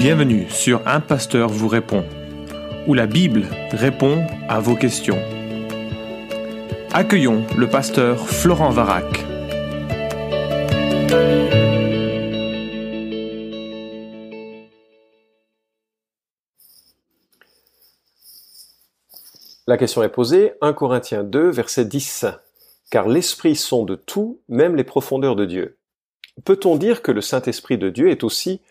Bienvenue sur Un Pasteur vous répond, où la Bible répond à vos questions. Accueillons le pasteur Florent Varac. La question est posée, 1 Corinthiens 2, verset 10. Car l'Esprit sonde tout, même les profondeurs de Dieu. Peut-on dire que le Saint-Esprit de Dieu est aussi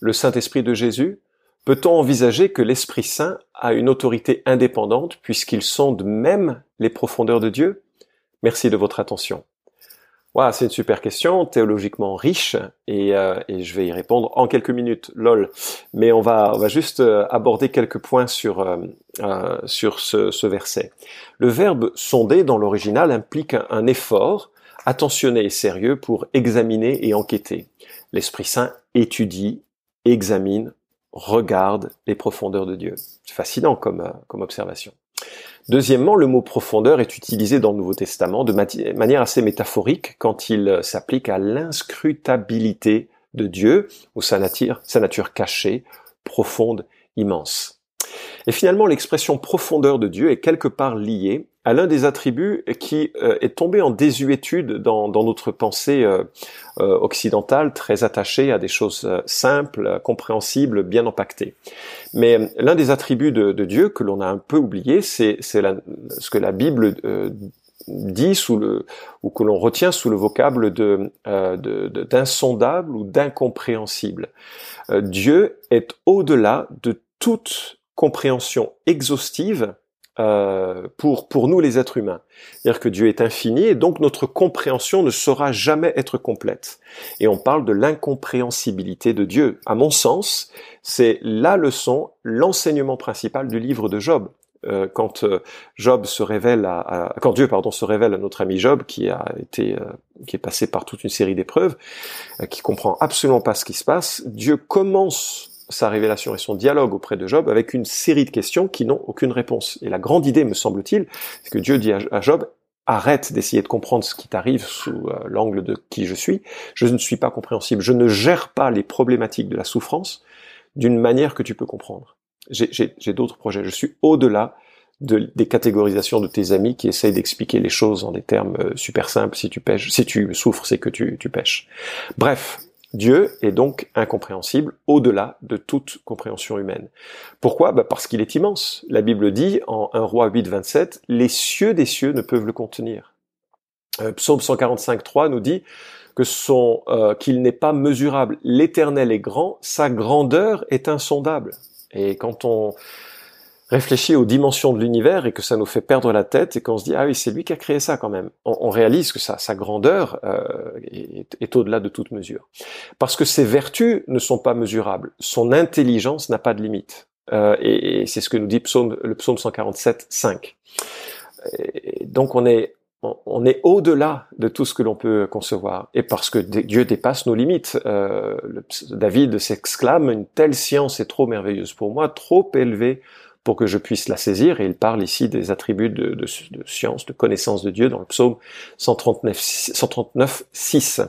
le Saint-Esprit de Jésus Peut-on envisager que l'Esprit Saint a une autorité indépendante puisqu'il sonde même les profondeurs de Dieu? Merci de votre attention. Voilà, c'est une super question, théologiquement riche, et, euh, et, je vais y répondre en quelques minutes, lol. Mais on va, juste euh, aborder quelques points sur, euh, sur ce, verset. Le verbe sonder dans l'original implique un effort attentionné et sérieux pour examiner et enquêter. L'Esprit Saint étudie, examine, regarde les profondeurs de Dieu. C'est fascinant comme, comme observation. Deuxièmement, le mot profondeur est utilisé dans le Nouveau Testament de manière assez métaphorique quand il s'applique à l'inscrutabilité de Dieu ou sa nature cachée, profonde, immense. Et finalement, l'expression profondeur de Dieu est quelque part liée à l'un des attributs qui euh, est tombé en désuétude dans, notre pensée euh, euh, occidentale, très attachée à des choses simples, compréhensibles, bien empaquetées. Mais l'un des attributs de, Dieu que l'on a un peu oublié, c'est ce que la Bible dit sous le ou que l'on retient sous le vocable d'insondable ou d'incompréhensible. Dieu est au-delà de toute compréhension exhaustive euh, pour, pour nous les êtres humains. C'est-à-dire que Dieu est infini et donc notre compréhension ne saura jamais être complète. Et on parle de l'incompréhensibilité de Dieu. À mon sens, c'est la leçon, l'enseignement principal du livre de Job. Euh, quand euh, Job se révèle à, à, quand Dieu pardon se révèle à notre ami Job qui a été euh, qui est passé par toute une série d'épreuves, qui comprend absolument pas ce qui se passe, Dieu commence sa révélation et son dialogue auprès de Job avec une série de questions qui n'ont aucune réponse. Et la grande idée, me semble-t-il, c'est que Dieu dit à Job, arrête d'essayer de comprendre ce qui t'arrive sous euh, l'angle de qui je suis. Je ne suis pas compréhensible. Je ne gère pas les problématiques de la souffrance d'une manière que tu peux comprendre. J'ai d'autres projets. Je suis au-delà de, des catégorisations de tes amis qui essayent d'expliquer les choses en des termes euh, super simples. Si tu pêches, si tu souffres, c'est que tu, tu pêches. Bref, Dieu est donc incompréhensible au-delà de toute compréhension humaine. Pourquoi? Bah Parce qu'il est immense. La Bible dit en 1 roi 8, 27, les cieux des cieux ne peuvent le contenir. Euh, Psaume 145, 3 nous dit que euh, qu'il n'est pas mesurable. L'Éternel est grand, sa grandeur est insondable. Et quand on réfléchit aux dimensions de l'univers et que ça nous fait perdre la tête et qu'on se dit ah oui c'est lui qui a créé ça quand même. On, réalise que sa grandeur euh, est, au-delà de toute mesure. Parce que ses vertus ne sont pas mesurables. Son intelligence n'a pas de limite. Euh, et, c'est ce que nous dit le psaume 147, 5. donc on est on est au-delà de tout ce que l'on peut concevoir. Et parce que Dieu dépasse nos limites. Euh, David s'exclame, une telle science est trop merveilleuse pour moi, trop élevée pour que je puisse la saisir. Et il parle ici des attributs de, science, de connaissance de Dieu dans le psaume 139, 139, 6.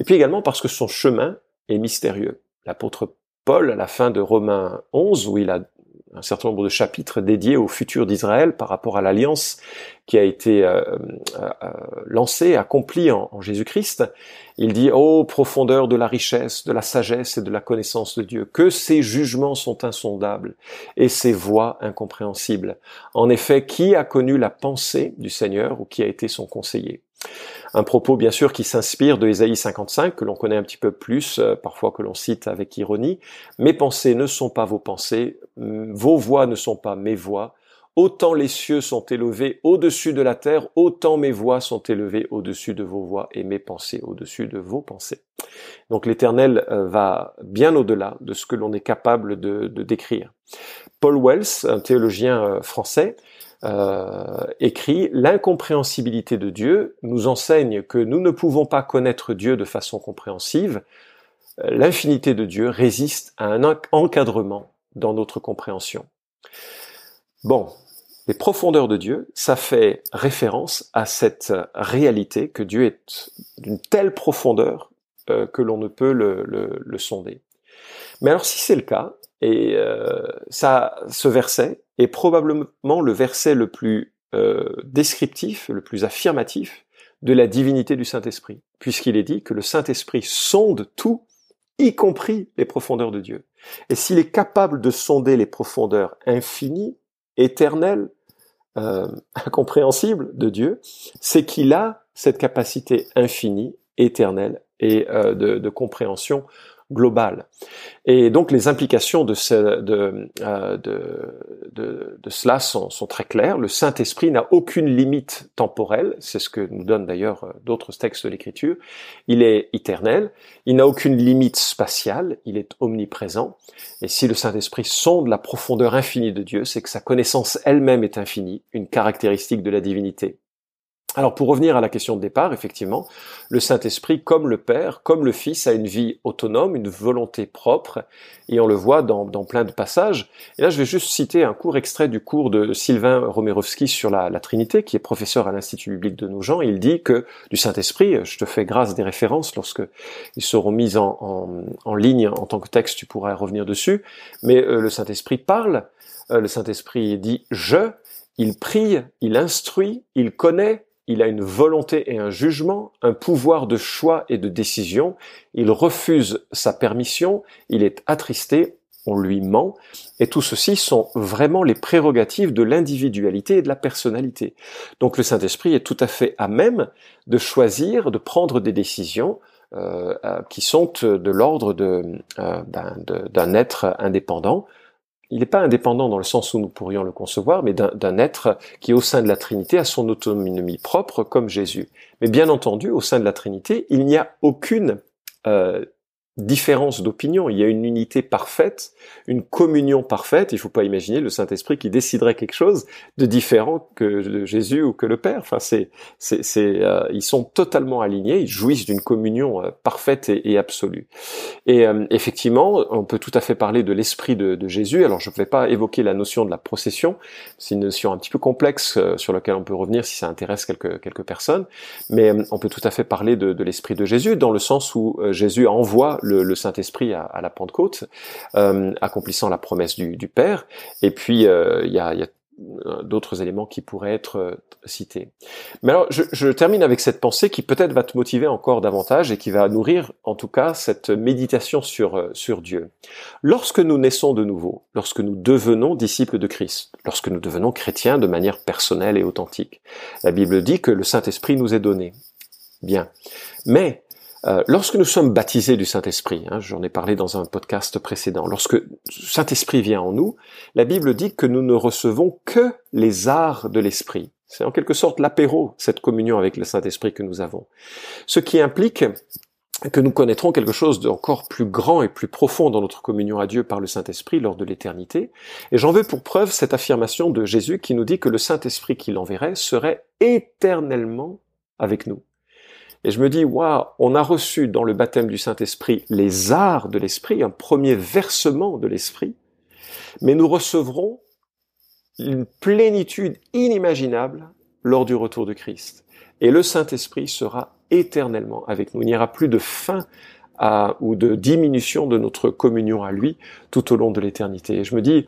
Et puis également parce que son chemin est mystérieux. L'apôtre Paul, à la fin de Romains 11, où il a un certain nombre de chapitres dédiés au futur d'Israël par rapport à l'alliance qui a été euh, euh, euh lancée, accomplie en, Jésus-Christ. Il dit, ô profondeur de la richesse, de la sagesse et de la connaissance de Dieu, que ses jugements sont insondables et ses voies incompréhensibles. En effet, qui a connu la pensée du Seigneur ou qui a été son conseiller? Un propos bien sûr qui s'inspire de Ésaïe 55, que l'on connaît un petit peu plus, euh, parfois que l'on cite avec ironie. Mes pensées ne sont pas vos pensées, vos voix ne sont pas mes voix. Autant les cieux sont élevés au-dessus de la terre, autant mes voix sont élevées au-dessus de vos voix et mes pensées au-dessus de vos pensées. Donc l'Éternel euh, va bien au-delà de ce que l'on est capable de, de décrire. Paul Wells, un théologien euh, français, euh, écrit L'incompréhensibilité de Dieu nous enseigne que nous ne pouvons pas connaître Dieu de façon compréhensive. L'infinité de Dieu résiste à un encadrement dans notre compréhension. Bon, les profondeurs de Dieu, ça fait référence à cette réalité que Dieu est d'une telle profondeur euh, que l'on ne peut le, le, le, sonder. Mais alors si c'est le cas, et euh, ça, ce verset est probablement le verset le plus euh, descriptif, le plus affirmatif de la divinité du Saint-Esprit, puisqu'il est dit que le Saint-Esprit sonde tout, y compris les profondeurs de Dieu. Et s'il est capable de sonder les profondeurs infinies, éternelles, euh, incompréhensibles de Dieu, c'est qu'il a cette capacité infinie, éternelle et euh, de, de, compréhension globale. Et donc les implications de, ce, de, euh, de, de, cela sont, sont, très claires. Le Saint-Esprit n'a aucune limite temporelle, c'est ce que nous donnent d'ailleurs euh, d'autres textes de l'Écriture. Il est éternel, il n'a aucune limite spatiale, il est omniprésent. Et si le Saint-Esprit sonde la profondeur infinie de Dieu, c'est que sa connaissance elle-même est infinie, une caractéristique de la divinité. Alors pour revenir à la question de départ, effectivement, le Saint-Esprit, comme le Père, comme le Fils, a une vie autonome, une volonté propre, et on le voit dans, plein de passages. Et là, je vais juste citer un court extrait du cours de Sylvain Romerovski sur la, Trinité, qui est professeur à l'Institut biblique de Nogent. Il dit que du Saint-Esprit, je te fais grâce des références lorsque ils seront mis en, ligne en tant que texte, tu pourras revenir dessus, mais euh, le Saint-Esprit parle, euh, le Saint-Esprit dit « je », il prie, il instruit, il connaît, il a une volonté et un jugement, un pouvoir de choix et de décision, il refuse sa permission, il est attristé, on lui ment, et tout ceci sont vraiment les prérogatives de l'individualité et de la personnalité. Donc le Saint-Esprit est tout à fait à même de choisir, de prendre des décisions euh, euh, qui sont de l'ordre euh, ben, d'un être indépendant, il n'est pas indépendant dans le sens où nous pourrions le concevoir, mais d'un être qui, au sein de la Trinité, a son autonomie propre, comme Jésus. Mais bien entendu, au sein de la Trinité, il n'y a aucune euh, différence d'opinion, il y a une unité parfaite, une communion parfaite. Il ne faut pas imaginer le Saint-Esprit qui déciderait quelque chose de différent que Jésus ou que le Père. Enfin, c'est, c'est, c'est euh, ils sont totalement alignés, ils jouissent d'une communion euh, parfaite et, absolue. Et euh, effectivement, on peut tout à fait parler de l'Esprit de, Jésus. Alors, je ne vais pas évoquer la notion de la procession, c'est une notion un petit peu complexe sur laquelle on peut revenir si ça intéresse quelques quelques personnes. Mais on peut tout à fait parler de, de l'Esprit de Jésus dans le sens où Jésus envoie le, Saint-Esprit à, la Pentecôte, euh, accomplissant la promesse du, Père. Et puis, euh, il y a, d'autres éléments qui pourraient être euh, cités. Mais alors, je, termine avec cette pensée qui peut-être va te motiver encore davantage et qui va nourrir, en tout cas, cette méditation sur, sur Dieu. Lorsque nous naissons de nouveau, lorsque nous devenons disciples de Christ, lorsque nous devenons chrétiens de manière personnelle et authentique, la Bible dit que le Saint-Esprit nous est donné. Bien. Mais euh, lorsque nous sommes baptisés du Saint-Esprit, hein, j'en ai parlé dans un podcast précédent, lorsque Saint-Esprit vient en nous, la Bible dit que nous ne recevons que les arts de l'Esprit. C'est en quelque sorte l'apéro, cette communion avec le Saint-Esprit que nous avons. Ce qui implique que nous connaîtrons quelque chose d'encore plus grand et plus profond dans notre communion à Dieu par le Saint-Esprit lors de l'éternité. Et j'en veux pour preuve cette affirmation de Jésus qui nous dit que le Saint-Esprit qu'il enverrait serait éternellement avec nous. Et je me dis, waouh, on a reçu dans le baptême du Saint-Esprit les arts de l'Esprit, un premier versement de l'Esprit, mais nous recevrons une plénitude inimaginable lors du retour de Christ. Et le Saint-Esprit sera éternellement avec nous. Il n'y aura plus de fin à, ou de diminution de notre communion à lui tout au long de l'éternité. Et je me dis,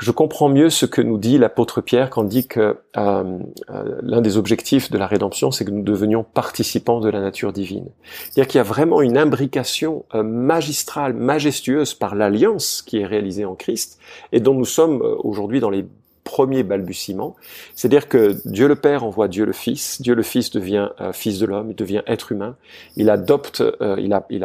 je comprends mieux ce que nous dit l'apôtre Pierre quand il dit que euh, euh, l'un des objectifs de la rédemption, c'est que nous devenions participants de la nature divine. C'est-à-dire qu'il y a vraiment une imbrication euh, magistrale, majestueuse par l'alliance qui est réalisée en Christ et dont nous sommes aujourd'hui dans les premier balbutiement. C'est-à-dire que Dieu le Père envoie Dieu le Fils, Dieu le Fils devient euh, fils de l'homme, il devient être humain, il adopte, euh, il, il,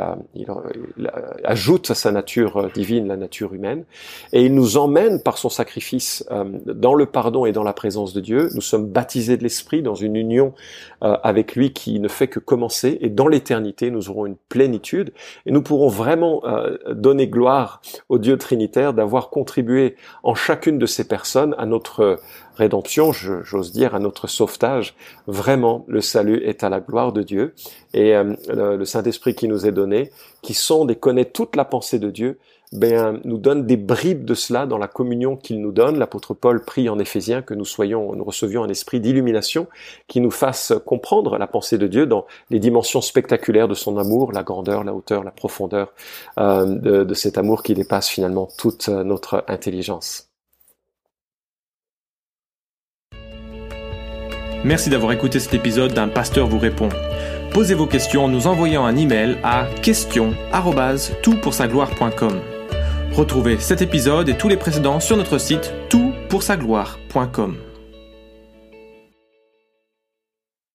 ajoute à sa nature euh, divine la nature humaine, et il nous emmène par son sacrifice dans le pardon et dans la présence de Dieu. Nous sommes baptisés de l'Esprit dans une union avec lui qui ne fait que commencer, et dans l'éternité, nous aurons une plénitude, et nous pourrons vraiment donner gloire au Dieu Trinitaire d'avoir contribué en chacune de ces personnes à notre rédemption, j'ose dire, à notre sauvetage. Vraiment, le salut est à la gloire de Dieu. Et euh, le Saint-Esprit qui nous est donné, qui sonde et connaît toute la pensée de Dieu, ben, nous donne des bribes de cela dans la communion qu'il nous donne. L'apôtre Paul prie en Éphésiens que nous soyons, nous recevions un esprit d'illumination qui nous fasse comprendre la pensée de Dieu dans les dimensions spectaculaires de son amour, la grandeur, la hauteur, la profondeur euh, de, de cet amour qui dépasse finalement toute notre intelligence. Merci d'avoir écouté cet épisode d'un pasteur vous répond. Posez vos questions en nous envoyant un email à question@toutpoursagloire.com. Retrouvez cet épisode et tous les précédents sur notre site toutpoursagloire.com.